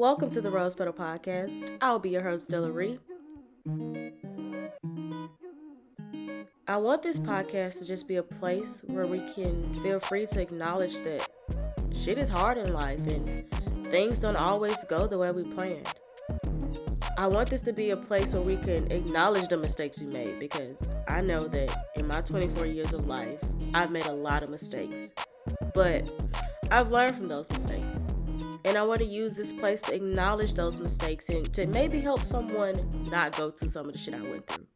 Welcome to the Rose Petal Podcast. I'll be your host, Della I want this podcast to just be a place where we can feel free to acknowledge that shit is hard in life and things don't always go the way we planned. I want this to be a place where we can acknowledge the mistakes we made because I know that in my 24 years of life, I've made a lot of mistakes. But I've learned from those mistakes. And I want to use this place to acknowledge those mistakes and to maybe help someone not go through some of the shit I went through.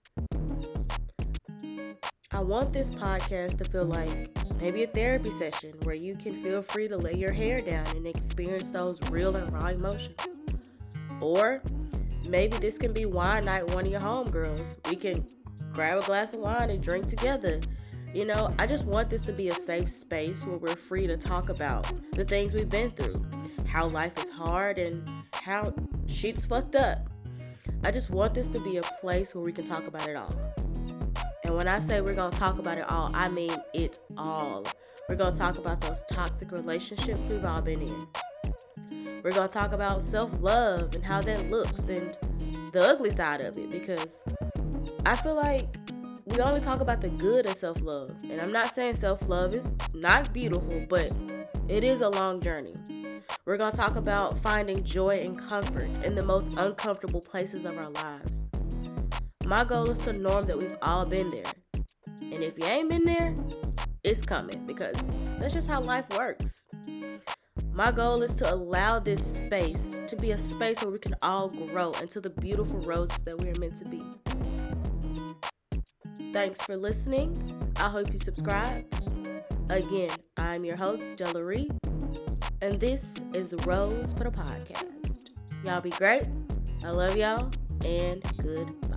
I want this podcast to feel like maybe a therapy session where you can feel free to lay your hair down and experience those real and raw emotions. Or maybe this can be wine night one of your homegirls. We can grab a glass of wine and drink together you know, I just want this to be a safe space where we're free to talk about the things we've been through, how life is hard, and how shit's fucked up. I just want this to be a place where we can talk about it all. And when I say we're gonna talk about it all, I mean it all. We're gonna talk about those toxic relationships we've all been in. We're gonna talk about self love and how that looks and the ugly side of it because I feel like we only talk about the good of self love. And I'm not saying self love is not beautiful, but it is a long journey. We're going to talk about finding joy and comfort in the most uncomfortable places of our lives. My goal is to norm that we've all been there. And if you ain't been there, it's coming because that's just how life works. My goal is to allow this space to be a space where we can all grow into the beautiful roses that we are meant to be. Thanks for listening. I hope you subscribe. Again, I'm your host, Dellierie, and this is the Rose Petal Podcast. Y'all be great. I love y'all, and goodbye.